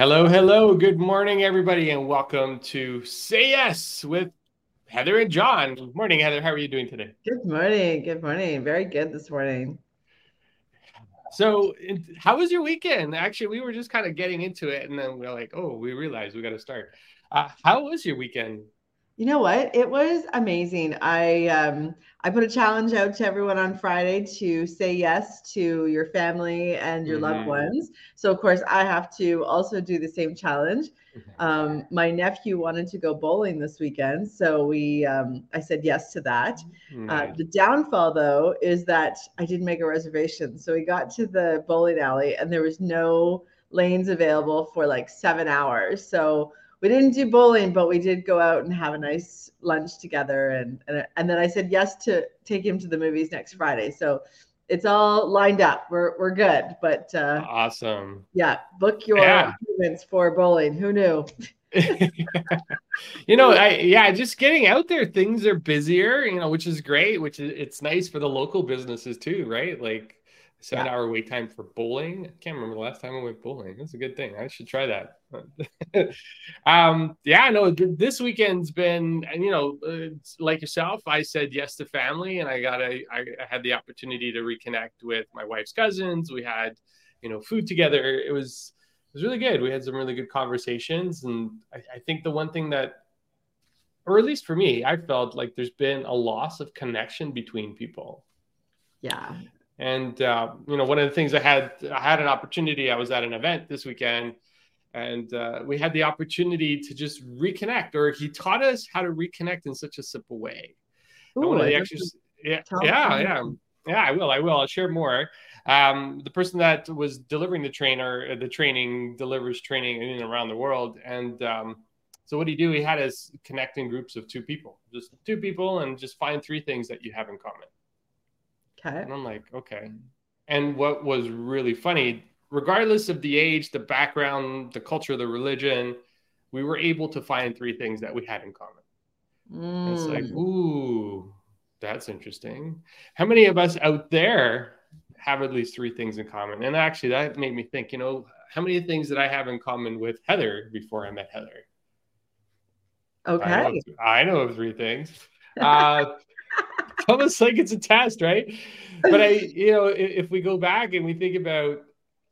Hello, hello. Good morning, everybody, and welcome to Say Yes with Heather and John. Good morning, Heather. How are you doing today? Good morning. Good morning. Very good this morning. So, how was your weekend? Actually, we were just kind of getting into it, and then we are like, oh, we realized we got to start. Uh, how was your weekend? You know what? It was amazing. I um, I put a challenge out to everyone on Friday to say yes to your family and your mm-hmm. loved ones. So of course, I have to also do the same challenge. Mm-hmm. Um, my nephew wanted to go bowling this weekend, so we um, I said yes to that. Uh, the downfall, though, is that I didn't make a reservation. So we got to the bowling alley, and there was no lanes available for like seven hours. So we didn't do bowling, but we did go out and have a nice lunch together. And, and, and then I said yes to take him to the movies next Friday. So it's all lined up. We're, we're good. But uh, awesome. Yeah. Book your yeah. appointments for bowling. Who knew? you know, I yeah, just getting out there, things are busier, you know, which is great, which is it's nice for the local businesses too, right? Like seven yeah. hour wait time for bowling. I can't remember the last time I went bowling. That's a good thing. I should try that. um, yeah, no, this weekend's been, you know, uh, like yourself, I said yes to family and I got a, I had the opportunity to reconnect with my wife's cousins. We had, you know, food together. It was, it was really good. We had some really good conversations. And I, I think the one thing that, or at least for me, I felt like there's been a loss of connection between people. Yeah. And uh, you know, one of the things I had I had an opportunity. I was at an event this weekend, and uh, we had the opportunity to just reconnect. Or he taught us how to reconnect in such a simple way. Ooh, one of the exercises, yeah, yeah, yeah, yeah. I will. I will. I'll share more. Um, the person that was delivering the trainer, the training delivers training in and around the world, and um, so what he do? He had us connecting groups of two people, just two people, and just find three things that you have in common. Okay. And I'm like, okay. And what was really funny, regardless of the age, the background, the culture, the religion, we were able to find three things that we had in common. Mm. It's like, mm. ooh, that's interesting. How many of us out there have at least three things in common? And actually, that made me think, you know, how many things did I have in common with Heather before I met Heather? Okay. I know, I know of three things. Uh, almost like it's a test, right? But I, you know, if, if we go back and we think about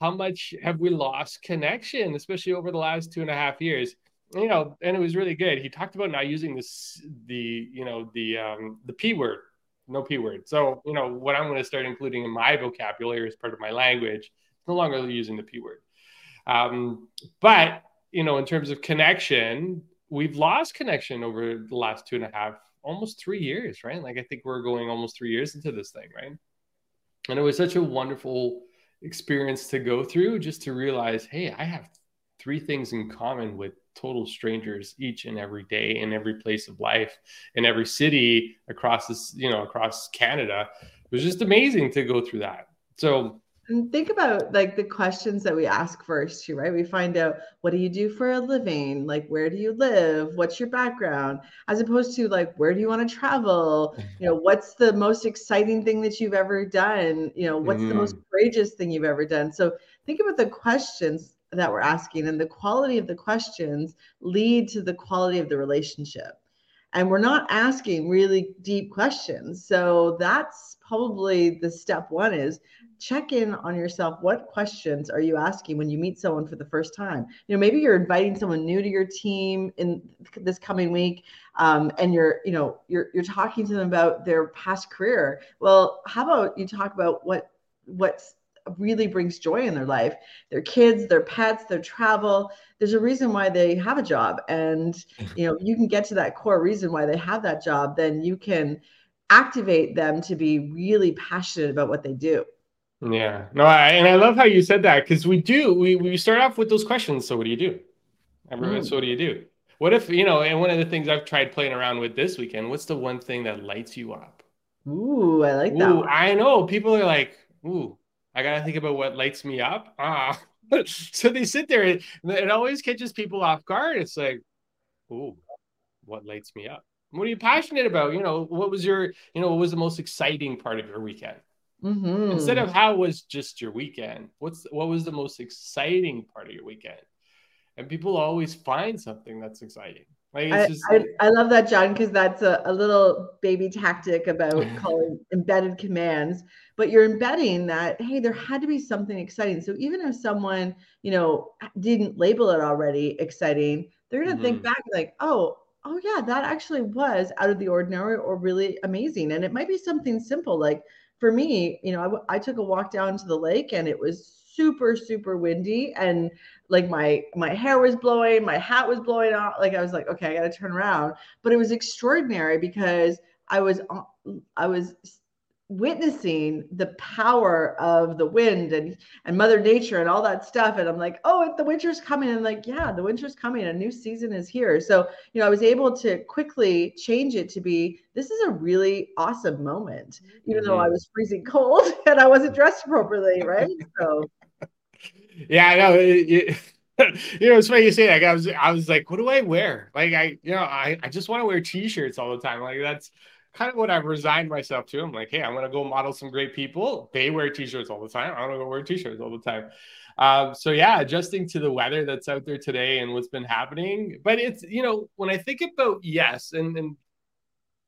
how much have we lost connection, especially over the last two and a half years, you know, and it was really good. He talked about not using this, the, you know, the, um, the P word, no P word. So, you know, what I'm going to start including in my vocabulary as part of my language, no longer using the P word. Um, but, you know, in terms of connection, we've lost connection over the last two and a half almost three years, right? Like I think we're going almost three years into this thing, right? And it was such a wonderful experience to go through just to realize, hey, I have three things in common with total strangers each and every day in every place of life in every city across this, you know, across Canada. It was just amazing to go through that. So and think about like the questions that we ask first too, right? We find out what do you do for a living? Like where do you live? What's your background? As opposed to like where do you want to travel? You know, what's the most exciting thing that you've ever done? You know, what's mm. the most mm. courageous thing you've ever done? So think about the questions that we're asking and the quality of the questions lead to the quality of the relationship. And we're not asking really deep questions. So that's probably the step one is check in on yourself. What questions are you asking when you meet someone for the first time? You know maybe you're inviting someone new to your team in this coming week um, and you're you know you're you're talking to them about their past career. Well how about you talk about what what really brings joy in their life? Their kids their pets their travel there's a reason why they have a job and you know you can get to that core reason why they have that job then you can activate them to be really passionate about what they do yeah. No, I, and I love how you said that because we do, we, we start off with those questions. So what do you do? Everyone, mm. so what do you do? What if, you know, and one of the things I've tried playing around with this weekend, what's the one thing that lights you up? Ooh, I like that. Ooh, I know. People are like, ooh, I got to think about what lights me up. Ah. so they sit there and it always catches people off guard. It's like, ooh, what lights me up? What are you passionate about? You know, what was your, you know, what was the most exciting part of your weekend? Mm-hmm. Instead of how was just your weekend, what's what was the most exciting part of your weekend? and people always find something that's exciting. Like I, just... I, I, love that, John, because that's a, a little baby tactic about calling embedded commands. But you're embedding that, hey, there had to be something exciting. So even if someone, you know, didn't label it already exciting, they're gonna mm-hmm. think back like, oh, oh yeah, that actually was out of the ordinary or really amazing. And it might be something simple. Like for me, you know, I, I took a walk down to the lake and it was super super windy and like my my hair was blowing my hat was blowing off like i was like okay i gotta turn around. But it was extraordinary because i was i was witnessing the power of the wind and and mother nature and all that stuff. And i'm like oh the winter's coming. And like yeah the winter's coming. A new season is here. So you know i was able to quickly change it to be this is a really awesome moment even mm-hmm. though i was freezing cold and i wasn't dressed appropriately right? So yeah i know you know, it's funny you say that. I was, I was like, what do I wear? Like, I, you know, I, I just want to wear t-shirts all the time. Like, that's kind of what I've resigned myself to. I'm like, hey, I'm gonna go model some great people. They wear t-shirts all the time. I'm gonna go wear t-shirts all the time. Um, so yeah, adjusting to the weather that's out there today and what's been happening. But it's you know, when I think about yes, and and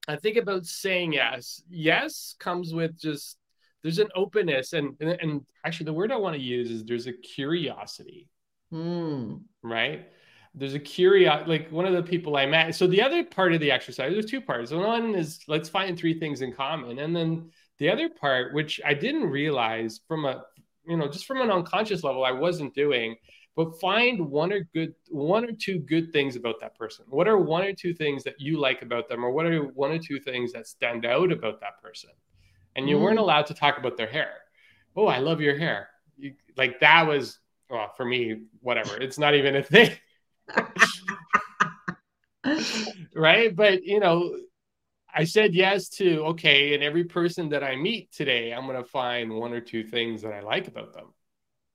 I think about saying yes, yes comes with just there's an openness and and, and actually the word I want to use is there's a curiosity. Mm. Right there's a curiosity like one of the people i met so the other part of the exercise there's two parts one is let's find three things in common and then the other part which i didn't realize from a you know just from an unconscious level i wasn't doing but find one or good one or two good things about that person what are one or two things that you like about them or what are one or two things that stand out about that person and you mm. weren't allowed to talk about their hair oh i love your hair you, like that was well for me whatever it's not even a thing right? But you know, I said yes to okay, and every person that I meet today, I'm going to find one or two things that I like about them.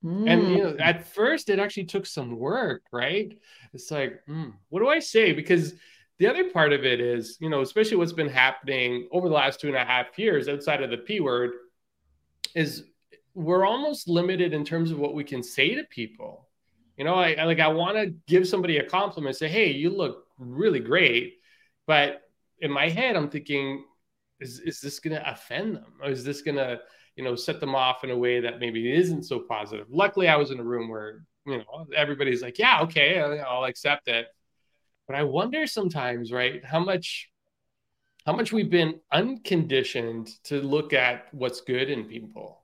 Mm. And you know, at first, it actually took some work, right? It's like, mm, what do I say? Because the other part of it is, you know, especially what's been happening over the last two and a half years outside of the P word, is we're almost limited in terms of what we can say to people. You know, I, I like I want to give somebody a compliment, say, "Hey, you look really great," but in my head, I'm thinking, "Is is this going to offend them? Or is this going to, you know, set them off in a way that maybe isn't so positive?" Luckily, I was in a room where you know everybody's like, "Yeah, okay, I'll accept it." But I wonder sometimes, right, how much how much we've been unconditioned to look at what's good in people.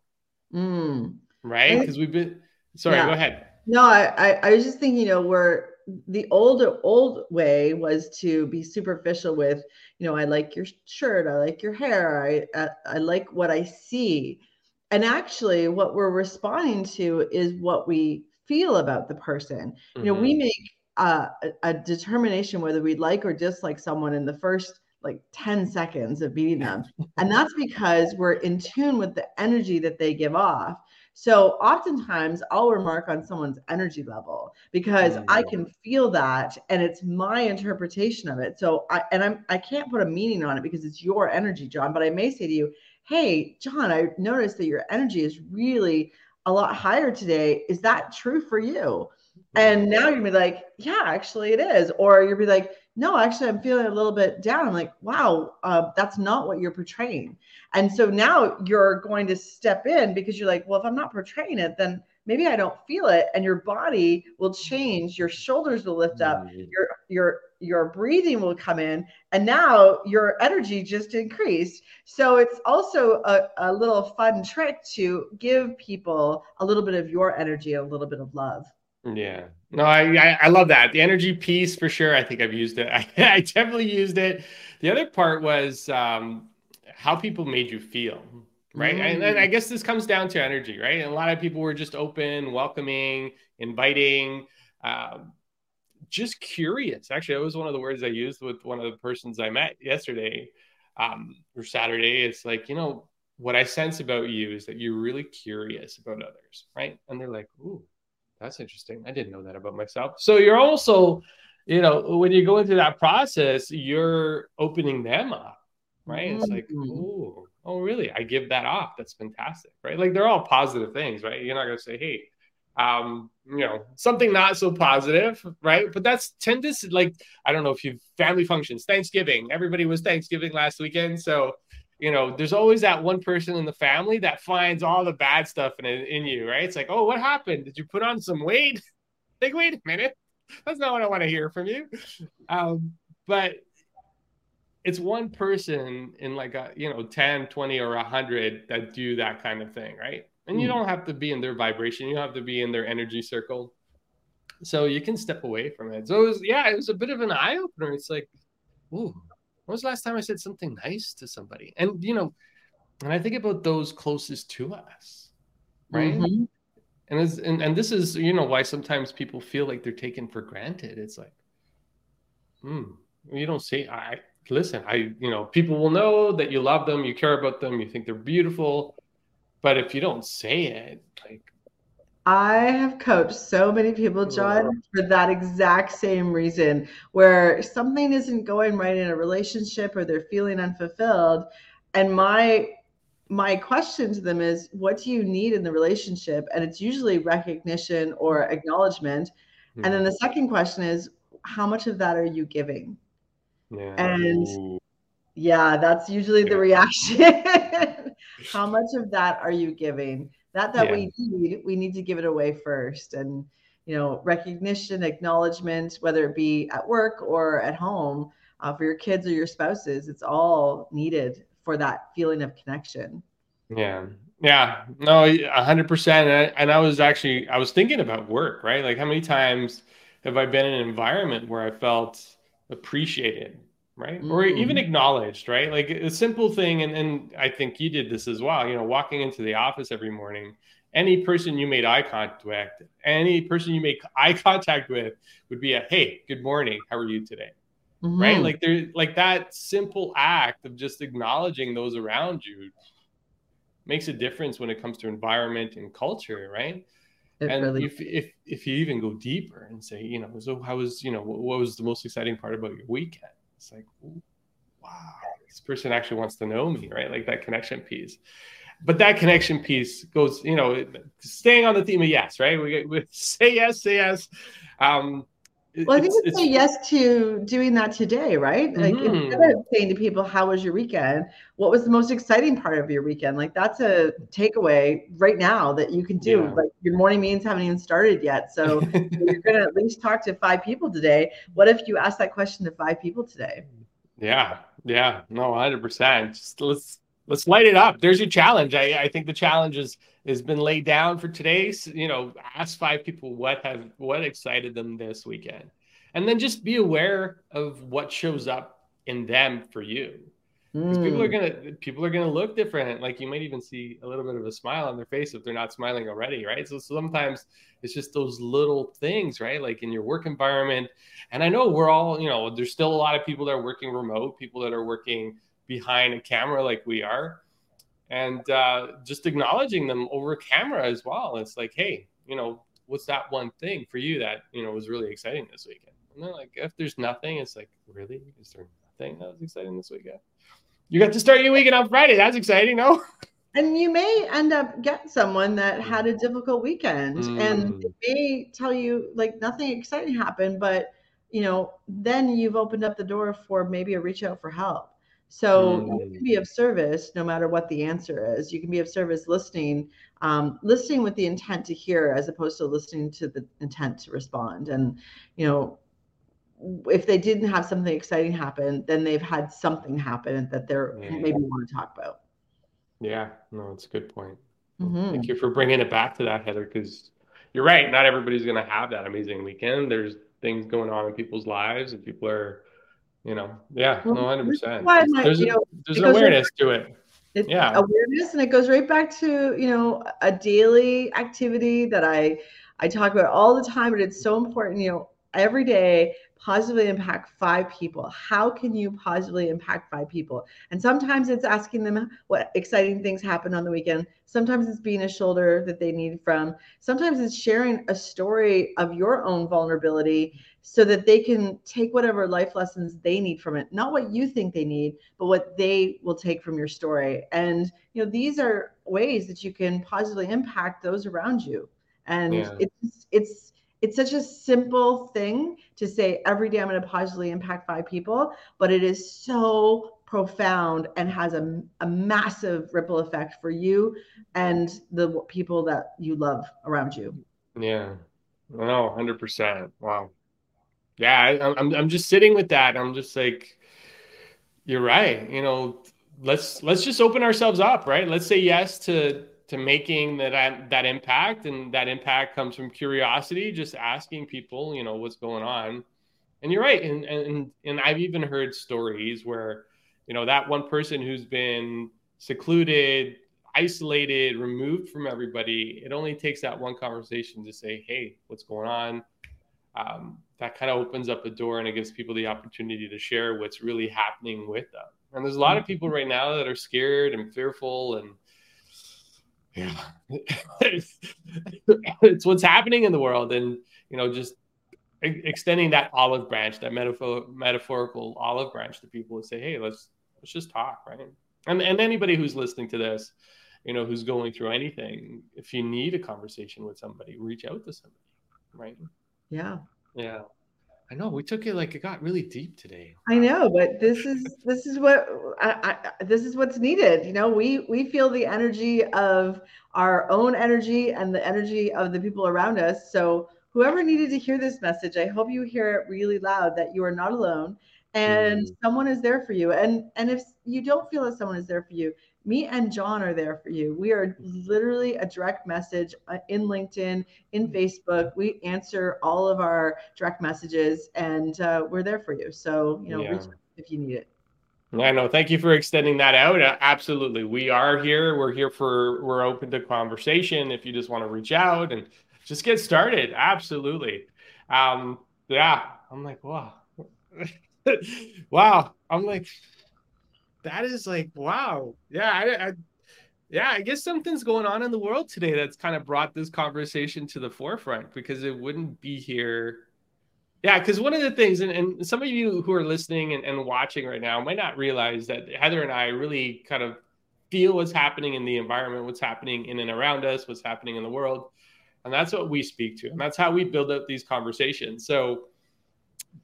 Mm. Right? Because we've been sorry, yeah. go ahead. No, I, I was just thinking, you know, where the old old way was to be superficial with, you know, I like your shirt, I like your hair, I I, I like what I see, and actually, what we're responding to is what we feel about the person. Mm-hmm. You know, we mm-hmm. make uh, a, a determination whether we like or dislike someone in the first like 10 seconds of meeting them. and that's because we're in tune with the energy that they give off. So oftentimes I'll remark on someone's energy level because mm-hmm. I can feel that and it's my interpretation of it. So I and I'm I can't put a meaning on it because it's your energy, John, but I may say to you, "Hey, John, I noticed that your energy is really a lot higher today. Is that true for you?" And now you're gonna be like, "Yeah, actually it is." Or you'll be like, no, actually, I'm feeling a little bit down. I'm like, wow, uh, that's not what you're portraying. And so now you're going to step in because you're like, well, if I'm not portraying it, then maybe I don't feel it. And your body will change. Your shoulders will lift up. Mm-hmm. Your your your breathing will come in, and now your energy just increased. So it's also a, a little fun trick to give people a little bit of your energy, a little bit of love. Yeah. No, I, I, I love that. The energy piece for sure. I think I've used it. I, I definitely used it. The other part was um, how people made you feel, right? Mm. And, and I guess this comes down to energy, right? And a lot of people were just open, welcoming, inviting, um, just curious. Actually, that was one of the words I used with one of the persons I met yesterday um, or Saturday. It's like, you know, what I sense about you is that you're really curious about others, right? And they're like, ooh, that's interesting. I didn't know that about myself. So you're also, you know, when you go into that process, you're opening them up, right? It's like, oh, oh, really? I give that off. That's fantastic, right? Like they're all positive things, right? You're not gonna say, hey, um, you know, something not so positive, right? But that's tend to like I don't know if you family functions, Thanksgiving. Everybody was Thanksgiving last weekend, so you know, there's always that one person in the family that finds all the bad stuff in in you, right? It's like, oh, what happened? Did you put on some weight? Like, wait a minute, that's not what I want to hear from you. Um, but it's one person in like a you know 10 20 or 100 that do that kind of thing right and you hmm. don't have to be in their vibration you don't have to be in their energy circle so you can step away from it so it was yeah it was a bit of an eye-opener it's like ooh when was the last time i said something nice to somebody? And you know and i think about those closest to us right? Mm-hmm. and, as, and and this is you know why sometimes people feel like they're taken for granted. It's like hmm you don't say i listen i you know people will know that you love them you care about them you think they're beautiful. But if you don't say it, like I have coached so many people, John, for that exact same reason, where something isn't going right in a relationship or they're feeling unfulfilled. And my my question to them is, what do you need in the relationship? And it's usually recognition or acknowledgement. Mm-hmm. And then the second question is, how much of that are you giving? Yeah. And yeah, that's usually the reaction. how much of that are you giving that that yeah. we need we need to give it away first and you know recognition acknowledgement whether it be at work or at home uh, for your kids or your spouses it's all needed for that feeling of connection. Yeah. Yeah. No 100% and and I was actually i was thinking about work right? Like how many times have i been in an environment where i felt appreciated right? Mm. or even acknowledged right? Like a simple thing and, and i think you did this as well you know walking into the office every morning any person you made eye contact with any person you make eye contact with would be a hey good morning how are you today? Mm-hmm. right like there like that simple act of just acknowledging those around you makes a difference when it comes to environment and culture right? It and really... if, if if you even go deeper and say you know so how was you know what was the most exciting part about your weekend it's like, wow, this person actually wants to know me, right? Like that connection piece. But that connection piece goes, you know, staying on the theme of yes, right? We, we say yes, say yes. Um, well, I think it's, say yes to doing that today, right? Like mm-hmm. instead of saying to people, "How was your weekend?" What was the most exciting part of your weekend? Like that's a takeaway right now that you can do. Yeah. Like your morning meetings haven't even started yet, so you're going to at least talk to five people today. What if you ask that question to five people today? Yeah, yeah, no, hundred percent. Just let's let's light it up. There's your challenge. I, I think the challenge is has been laid down for today's. You know, ask five people what have what excited them this weekend, and then just be aware of what shows up in them for you. Because mm. people are hmm. gonna people are gonna look different. Like you might even see a little bit of a smile on their face if they're not smiling already, right? So sometimes it's just those little things, right? Like in your work environment. And I know we're all, you know, there's still a lot of people that are working remote, people that are working behind a camera like we are and uh, just acknowledging them over camera as well. It's like, hey, you know, what's that one thing for you that you know was really exciting this weekend? And then like, if there's nothing, it's like, really, is there nothing that was exciting this weekend? You got to start your weekend on Friday. That's exciting, no? And you may end up getting someone that had a difficult weekend, mm. and they tell you like nothing exciting happened, but you know, then you've opened up the door for maybe a reach out for help so mm. you can be of service no matter what the answer is. You can be of service listening, um, listening with the intent to hear as opposed to listening to the intent to respond. And, you know, if they didn't have something exciting happen, then they've had something happen that they're yeah. maybe want to talk about. Yeah, no, it's a good point. Mm-hmm. Thank you for bringing it back to that, Heather, because you're right. Not everybody's going to have that amazing weekend. There's things going on in people's lives, and people are you know yeah no 100% there's, you know, there's an awareness to it. it's yeah. awareness and it goes right back to you know a daily activity that i i talk about all the time but it's so important you know every day positively impact five people. How can you positively impact five people? And sometimes it's asking them what exciting things happened on the weekend. Sometimes it's being a shoulder that they need from. Sometimes it's sharing a story of your own vulnerability so that they can take whatever life lessons they need from it. Not what you think they need but what they will take from your story. And you know these are ways that you can positively impact those around you. And yeah. it's it's it's such a simple thing to say every day I'm going to positively impact five people, but it is so profound and has a, a massive ripple effect for you and the people that you love around you. Yeah. No, 100%. Wow. Yeah, I, I'm, I'm just sitting with that. I'm just like, you're right. You know, let's let's just open ourselves up, right? Let's say yes to to making that that impact, and that impact comes from curiosity, just asking people, you know, what's going on. And you're right, and and and I've even heard stories where, you know, that one person who's been secluded, isolated, removed from everybody. It only takes that one conversation to say, "Hey, what's going on?" Um, that kind of opens up a door and it gives people the opportunity to share what's really happening with them. And there's a lot of people right now that are scared and fearful and yeah, it's what's happening in the world. And, you know, just extending that olive branch, that metaphor, metaphorical olive branch to people and say, Hey, let's, let's just talk. Right. And, and anybody who's listening to this, you know, who's going through anything, if you need a conversation with somebody, reach out to somebody. Right. Yeah. Yeah. I know we took it like it got really deep today. I know, but this is this is what I, I, this is what's needed. You know, we we feel the energy of our own energy and the energy of the people around us. So whoever needed to hear this message, I hope you hear it really loud that you are not alone and mm. someone is there for you. And and if you don't feel that someone is there for you, me and John are there for you. We are literally a direct message uh, in LinkedIn, in Facebook. We answer all of our direct messages and uh, we're there for you. So, you know, yeah. if you need it. I know. Thank you for extending that out. Uh, absolutely. We are here. We're here for, we're open to conversation. If you just want to reach out and just get started. Absolutely. Um, yeah. I'm like, wow. wow. I'm like, that is like wow. Yeah I, I, yeah i guess something's going on in the world today that's kind of brought this conversation to the forefront because it wouldn't be here. Yeah because one of the things and, and some of you who are listening and, and watching right now might not realize that heather and i really kind of feel what's happening in the environment what's happening in and around us what's happening in the world and that's what we speak to and that's how we build up these conversations. So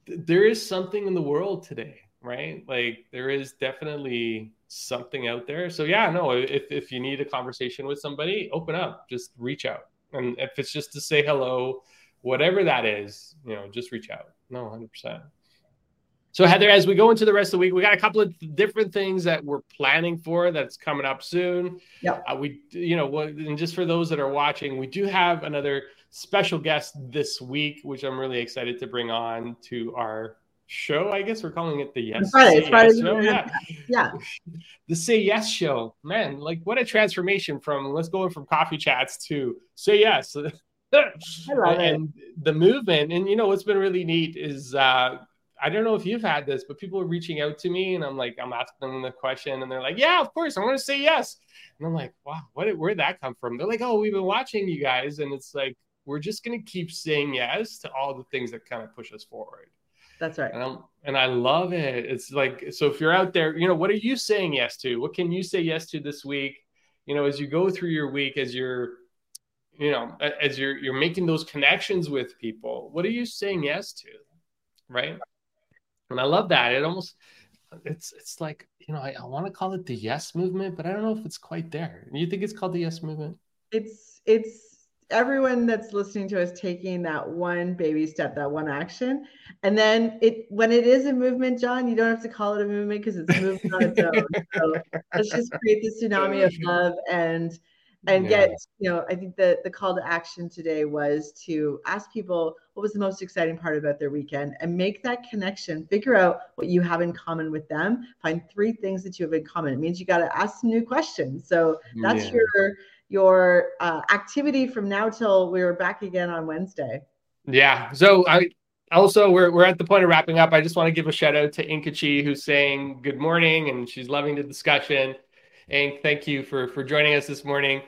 th- there is something in the world today right? Like there is definitely something out there. So yeah, no, if if you need a conversation with somebody, open up, just reach out. And if it's just to say hello, whatever that is, you know, just reach out. No, 100%. So Heather, as we go into the rest of the week, we got a couple of different things that we're planning for that's coming up soon. Yeah. Uh, we, you know, and just for those that are watching, we do have another special guest this week, which I'm really excited to bring on to our show. I guess we're calling it the Yes. Friday, Friday yes show. Yeah. yeah. The Say Yes show. Man, like what a transformation from let's go in from coffee chats to Say Yes. and it. the movement. And you know what's been really neat is uh I don't know if you've had this, but people are reaching out to me and I'm like, I'm asking them the question and they're like, Yeah, of course, I want to say yes. And I'm like, wow, what where'd that come from? They're like, Oh, we've been watching you guys, and it's like we're just gonna keep saying yes to all the things that kind of push us forward. That's right. And, and I love it. It's like, so if you're out there, you know, what are you saying yes to? What can you say yes to this week? You know, as you go through your week, as you're, you know, as you're you're making those connections with people, what are you saying yes to? Right. And I love that. It almost it's it's like, you know, I, I want to call it the yes movement, but I don't know if it's quite there. You think it's called the yes movement? It's it's everyone that's listening to us taking that one baby step, that one action. And then it when it is a movement, John, you don't have to call it a movement because it's moving on its own. So let's just create the tsunami of love and and yeah. get, you know, I think the the call to action today was to ask people what was the most exciting part about their weekend and make that connection. Figure out what you have in common with them. Find three things that you have in common. It means you got to ask some new questions. So that's yeah. your your uh, activity from now till we are back again on Wednesday. Yeah. So I also we're we're at the point of wrapping up. I just want to give a shout out to Inkachi who's saying good morning and she's loving the discussion. And thank you for for joining us this morning.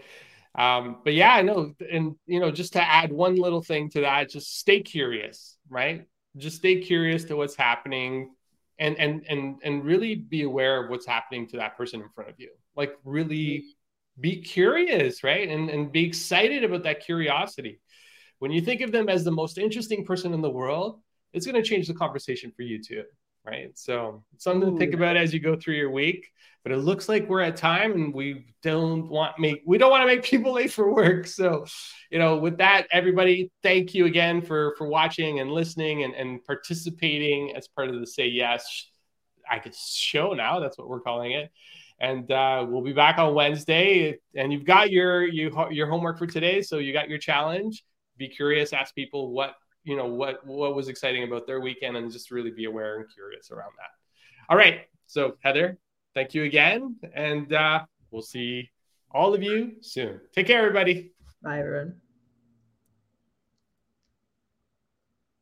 Um, but yeah, I know, and you know, just to add one little thing to that, just stay curious, right? Just stay curious to what's happening and and and and really be aware of what's happening to that person in front of you. Like really be curious, right? And and be excited about that curiosity. when you think of them as the most interesting person in the world, it's going to change the conversation for you too. Right. So something Ooh. to think about as you go through your week. But it looks like we're at time and we don't want make we don't want to make people late for work. So, you know, with that, everybody, thank you again for for watching and listening and, and participating as part of the Say Yes I could show now. That's what we're calling it. And uh, we'll be back on Wednesday. And you've got your you your homework for today. So you got your challenge. Be curious. Ask people what you know what what was exciting about their weekend, and just really be aware and curious around that. All right. So Heather, thank you again, and uh, we'll see all of you soon. Take care, everybody. Bye, everyone.